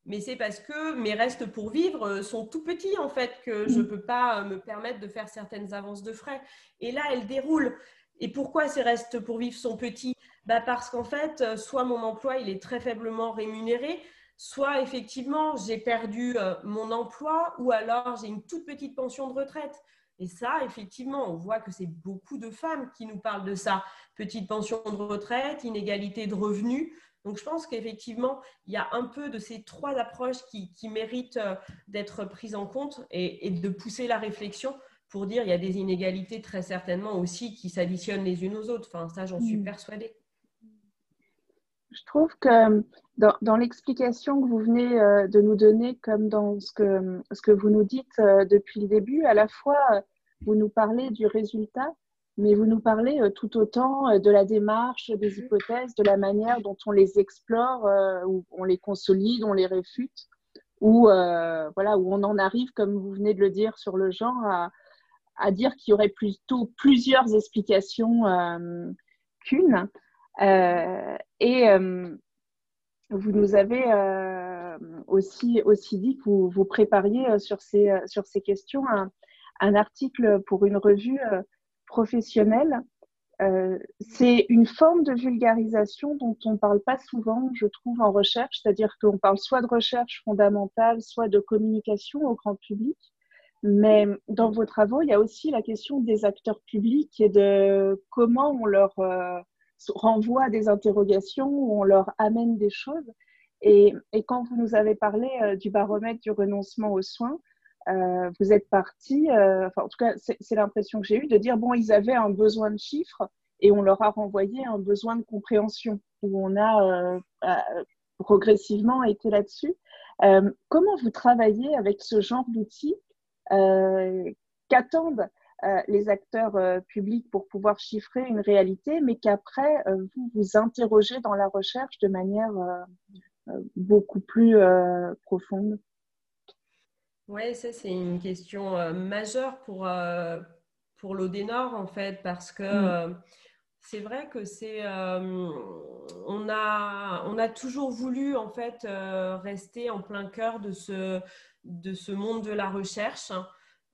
mais c'est parce que mes restes pour vivre euh, sont tout petits en fait que je ne mm. peux pas euh, me permettre de faire certaines avances de frais. Et là, elles déroulent. Et pourquoi ces restes pour vivre sont petits? Bah Parce qu'en fait, euh, soit mon emploi il est très faiblement rémunéré, soit effectivement j'ai perdu euh, mon emploi ou alors j'ai une toute petite pension de retraite. Et ça, effectivement, on voit que c'est beaucoup de femmes qui nous parlent de ça. Petite pension de retraite, inégalité de revenus. Donc je pense qu'effectivement, il y a un peu de ces trois approches qui, méritent euh, d'être prises en compte et, et de pousser la réflexion pour dire il y a des inégalités très certainement aussi qui s'additionnent les unes aux autres. Enfin, ça, j'en suis mm. persuadée. Je trouve que dans, l'explication que vous venez euh, de nous donner, comme dans ce que, ce que vous nous dites euh, depuis le début, à la fois vous nous parlez du résultat, mais vous nous parlez euh, tout autant de la démarche, des hypothèses, de la manière dont on les explore, où on les consolide, on les réfute, ou voilà, où on en arrive, comme vous venez de le dire sur le genre, à, à dire qu'il y aurait plutôt plusieurs explications qu'une. Euh, et euh, vous nous avez euh, aussi, aussi dit que vous, vous prépariez sur ces, sur ces questions un, un article pour une revue professionnelle. C'est une forme de vulgarisation dont on ne parle pas souvent, je trouve, en recherche, c'est-à-dire qu'on parle soit de recherche fondamentale, soit de communication au grand public. Mais dans vos travaux, il y a aussi la question des acteurs publics et de comment on leur, renvoie à des interrogations, où on leur amène des choses. Et, quand vous nous avez parlé euh, du baromètre du renoncement aux soins, euh, vous êtes parti, euh, enfin en tout cas c'est l'impression que j'ai eue, de dire, bon, ils avaient un besoin de chiffres et on leur a renvoyé un besoin de compréhension, où on a progressivement été là-dessus. comment vous travaillez avec ce genre d'outils Qu'attendent euh, les acteurs euh, publics pour pouvoir chiffrer une réalité, mais qu'après, euh, vous vous interrogez dans la recherche de manière beaucoup plus profonde Oui, ça c'est une question majeure pour, pour l'Odénor en fait, parce que mm. c'est vrai que c'est on, a, on a toujours voulu en fait rester en plein cœur de ce, de ce monde de la recherche.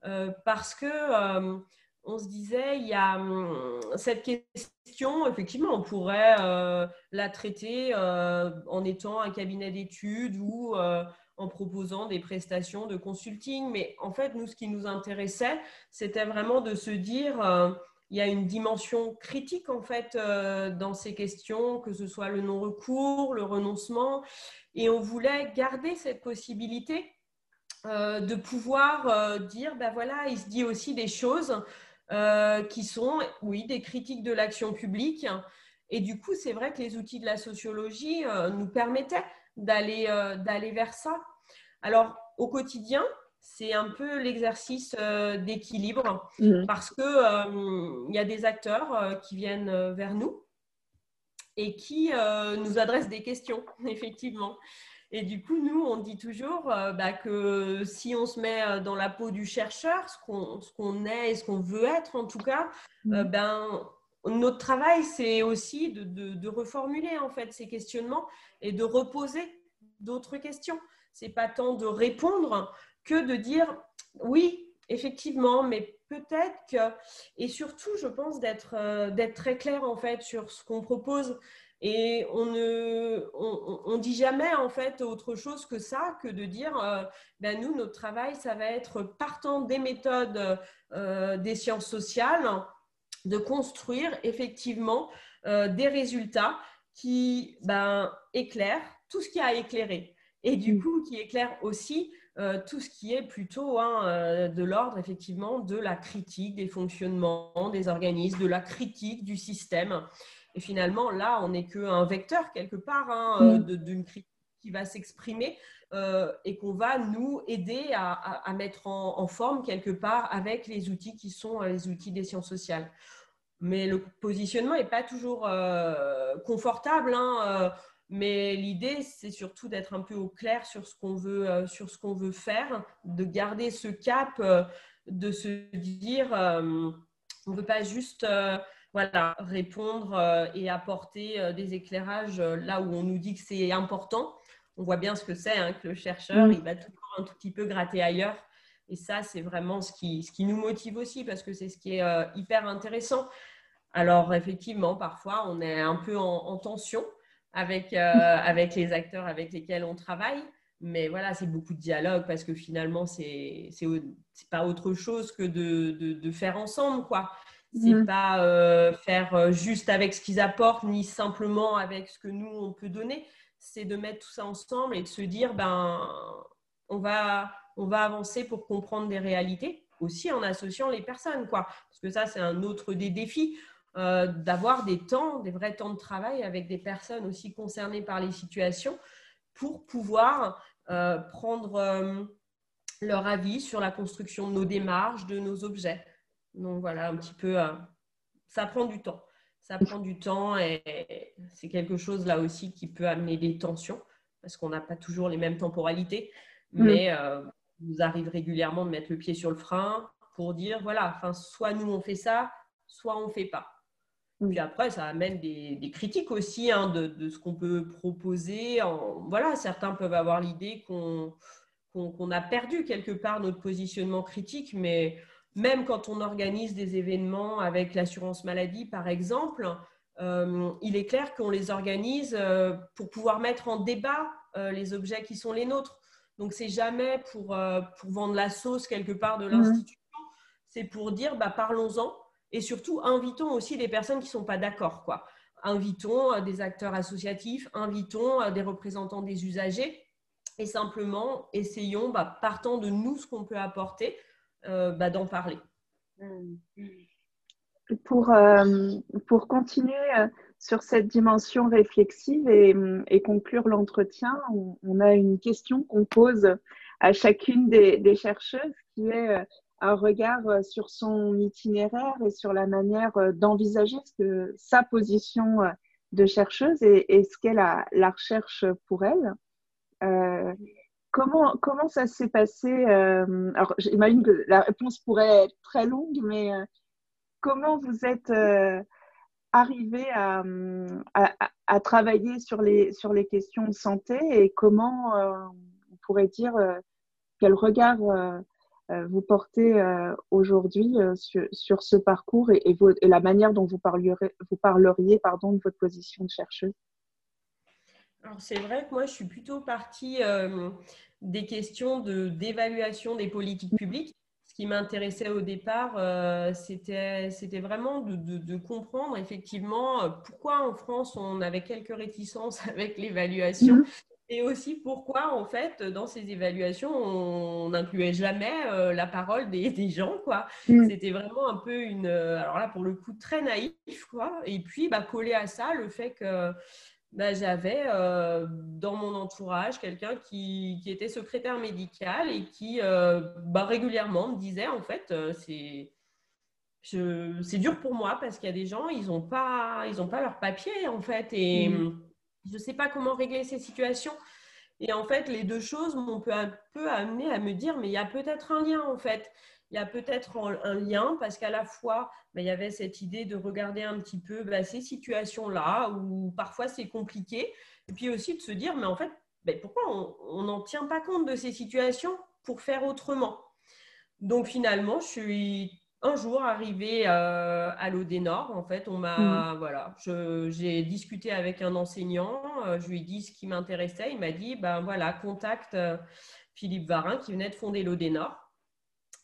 Euh, parce que euh, on se disait, il y a hum, cette question, effectivement, on pourrait euh, la traiter en étant un cabinet d'études ou en proposant des prestations de consulting. Mais en fait, nous, ce qui nous intéressait, c'était vraiment de se dire, il y a une dimension critique, en fait, dans ces questions, que ce soit le non-recours, le renoncement. Et on voulait garder cette possibilité euh, de pouvoir euh, dire, ben voilà, il se dit aussi des choses euh, qui sont, oui, des critiques de l'action publique. Et du coup, c'est vrai que les outils de la sociologie nous permettaient d'aller d'aller vers ça. Alors, au quotidien, c'est un peu l'exercice d'équilibre mmh. parce que il y a des acteurs qui viennent vers nous et qui nous adressent des questions, effectivement. Et du coup, nous, on dit toujours bah, que si on se met dans la peau du chercheur, ce qu'on est et ce qu'on veut être en tout cas, mmh. ben, notre travail, c'est aussi de, de, reformuler en fait ces questionnements et de reposer d'autres questions. C'est pas tant de répondre que de dire oui, effectivement, mais peut-être que et surtout, je pense d'être euh, d'être très clair en fait sur ce qu'on propose. Et on ne on, dit jamais en fait autre chose que ça, que de dire euh, ben nous, notre travail, ça va être partant des méthodes euh, des sciences sociales de construire effectivement euh, des résultats qui ben, éclairent tout ce qui a éclairé et du mm. coup qui éclairent aussi euh, tout ce qui est plutôt hein, euh, de l'ordre effectivement de la critique des fonctionnements des organismes, de la critique du système. Et finalement, là, on n'est qu'un vecteur quelque part hein, mm. d'une critique qui va s'exprimer et qu'on va nous aider à, mettre en, forme quelque part avec les outils qui sont les outils des sciences sociales mais le positionnement n'est pas toujours euh, confortable. Hein, euh, mais l'idée, c'est surtout d'être un peu au clair sur ce qu'on veut, euh, sur ce qu'on veut faire, de garder ce cap, de se dire, on ne veut pas juste voilà, répondre et apporter des éclairages là où on nous dit que c'est important. On voit bien ce que c'est, hein, que le chercheur, il va toujours un tout petit peu gratter ailleurs. Et ça, c'est vraiment ce qui, ce qui nous motive aussi, parce que c'est ce qui est hyper intéressant. Alors, effectivement, parfois, on est un peu en, tension avec, euh, avec les acteurs avec lesquels on travaille. Mais voilà, c'est beaucoup de dialogue parce que finalement, c'est n'est pas autre chose que de, de, faire ensemble, quoi. C'est n'est mm. pas euh, faire euh, juste avec ce qu'ils apportent, ni simplement avec ce que nous, on peut donner. C'est de mettre tout ça ensemble et de se dire, ben, on va, on va avancer pour comprendre des réalités, aussi en associant les personnes, quoi. Parce que ça, c'est un autre des défis. Euh, d'avoir des temps, des vrais temps de travail avec des personnes aussi concernées par les situations pour pouvoir euh, prendre euh, leur avis sur la construction de nos démarches, de nos objets. Donc voilà, un petit peu, ça prend du temps. Ça prend du temps et c'est quelque chose là aussi qui peut amener des tensions parce qu'on n'a pas toujours les mêmes temporalités. Mm. Mais nous arrive régulièrement de mettre le pied sur le frein pour dire voilà, enfin, soit nous on fait ça, soit on ne fait pas. Puis après, ça amène des, critiques aussi hein, de, ce qu'on peut proposer. voilà, certains peuvent avoir l'idée qu'on a perdu quelque part notre positionnement critique, mais même quand on organise des événements avec l'assurance maladie, par exemple, euh, il est clair qu'on les organise euh, pour pouvoir mettre en débat euh, les objets qui sont les nôtres. Donc, c'est jamais pour, pour vendre la sauce quelque part de mmh. l'institution, c'est pour dire, bah, parlons-en et surtout, invitons aussi les personnes qui ne sont pas d'accord. Quoi. Invitons des acteurs associatifs, invitons des représentants des usagers et simplement essayons, bah, partant de nous, ce qu'on peut apporter, bah, d'en parler. Pour, pour continuer sur cette dimension réflexive et, conclure l'entretien, on, a une question qu'on pose à chacune des, chercheuses qui est un regard euh, sur son itinéraire et sur la manière euh, d'envisager sa position euh, de chercheuse et, ce qu'est la, recherche pour elle. Comment, comment ça s'est passé Alors, j'imagine que la réponse pourrait être très longue, mais comment vous êtes arrivé à, travailler sur les, sur les questions de santé et comment on pourrait dire quel regard euh, vous portez euh, aujourd'hui euh, sur, ce parcours et, et, la manière dont vous parleriez, vous parleriez pardon, de votre position de chercheuse? Alors c'est vrai que moi je suis plutôt partie des questions d'évaluation des politiques publiques. Ce qui m'intéressait au départ, c'était vraiment de, de, comprendre effectivement pourquoi en France on avait quelques réticences avec l'évaluation mmh et aussi pourquoi, en fait, dans ces évaluations, on n'incluait jamais euh, la parole des, des gens, quoi. Mm. C'était vraiment un peu une, euh, alors là, pour le coup, très naïf, quoi. Et puis, bah, coller à ça, le fait que bah, j'avais euh, dans mon entourage quelqu'un qui, qui, était secrétaire médical et qui euh, bah, régulièrement me disait en fait euh, c'est c'est dur pour moi parce qu'il y a des gens ils n'ont pas ils ont pas leur papier en fait et mmh. je ne sais pas comment régler ces situations et en fait les deux choses m'ont peu un peu amené à me dire mais il y a peut-être un lien en fait il y a peut-être un lien parce qu'à la fois, bah, il y avait cette idée de regarder un petit peu bah, ces situations-là où parfois c'est compliqué. Et puis aussi de se dire, mais en fait, bah, pourquoi on n'en tient pas compte de ces situations pour faire autrement? Donc finalement, je suis un jour arrivée euh, à l'Odénor. En fait, on m'a, mmh. voilà, j'ai discuté avec un enseignant, euh, je lui ai dit ce qui m'intéressait. Il m'a dit, ben voilà, contacte euh, Philippe Varin qui venait de fonder l'Odénor.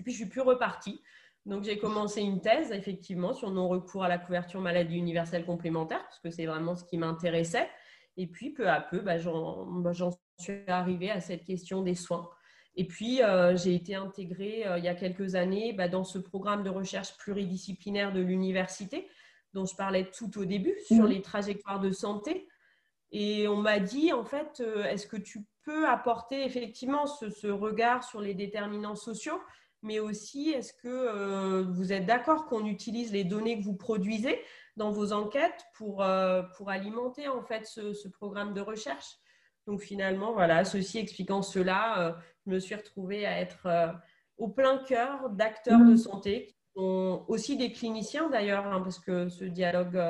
Et puis, je suis plus repartie. Donc, j'ai commencé une thèse, effectivement, sur non-recours à la couverture maladie universelle complémentaire, parce que c'est vraiment ce qui m'intéressait. Et puis, peu à peu, bah, bah, j'en suis arrivée à cette question des soins. Et puis, euh, j'ai été intégrée euh, il y a quelques années bah, dans ce programme de recherche pluridisciplinaire de l'université, dont je parlais tout au début, sur mmh. les trajectoires de santé. Et on m'a dit, en fait, euh, est-ce que tu peux apporter effectivement ce, regard sur les déterminants sociaux mais aussi est-ce que euh, vous êtes d'accord qu'on utilise les données que vous produisez dans vos enquêtes pour, euh, pour alimenter en fait ce, programme de recherche? Donc finalement, voilà, ceci expliquant cela, euh, je me suis retrouvée à être au plein cœur d'acteurs de mmh. santé, qui sont aussi des cliniciens d'ailleurs, hein, parce que ce dialogue,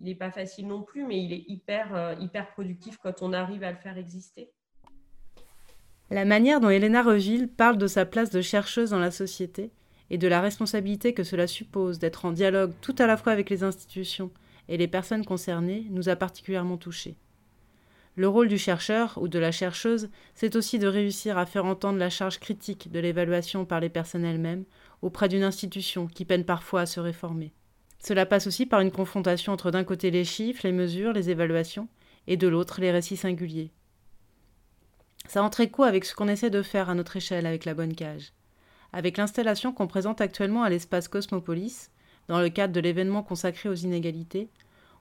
il n'est pas facile non plus, mais il est hyper, hyper productif quand on arrive à le faire exister. La manière dont Helena Reville parle de sa place de chercheuse dans la société et de la responsabilité que cela suppose d'être en dialogue tout à la fois avec les institutions et les personnes concernées nous a particulièrement touchés. Le rôle du chercheur ou de la chercheuse, c'est aussi de réussir à faire entendre la charge critique de l'évaluation par les personnes elles-mêmes auprès d'une institution qui peine parfois à se réformer. Cela passe aussi par une confrontation entre d'un côté les chiffres, les mesures, les évaluations, et de l'autre les récits singuliers, ça entre écho avec ce qu'on essaie de faire à notre échelle avec la bonne cage. Avec l'installation qu'on présente actuellement à l'espace Cosmopolis, dans le cadre de l'événement consacré aux inégalités,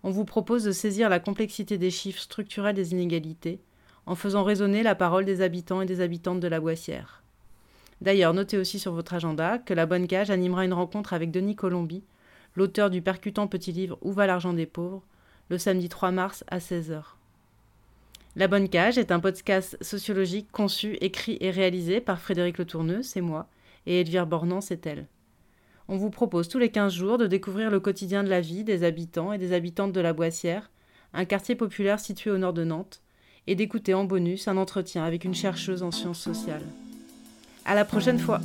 on vous propose de saisir la complexité des chiffres structurels des inégalités en faisant résonner la parole des habitants et des habitantes de la Boissière. D'ailleurs, notez aussi sur votre agenda que la Bonne Cage animera une rencontre avec Denis Colombi, l'auteur du percutant petit livre Où va l'argent des pauvres, le samedi 3 mars à 16h. La Bonne Cage est un podcast sociologique conçu, écrit et réalisé par Frédéric Le Tourneux, c'est moi, et Elvire Bornan, c'est elle. On vous propose tous les 15 jours de découvrir le quotidien de la vie des habitants et des habitantes de la Boissière, un quartier populaire situé au nord de Nantes, et d'écouter en bonus un entretien avec une chercheuse en sciences sociales. À la prochaine fois!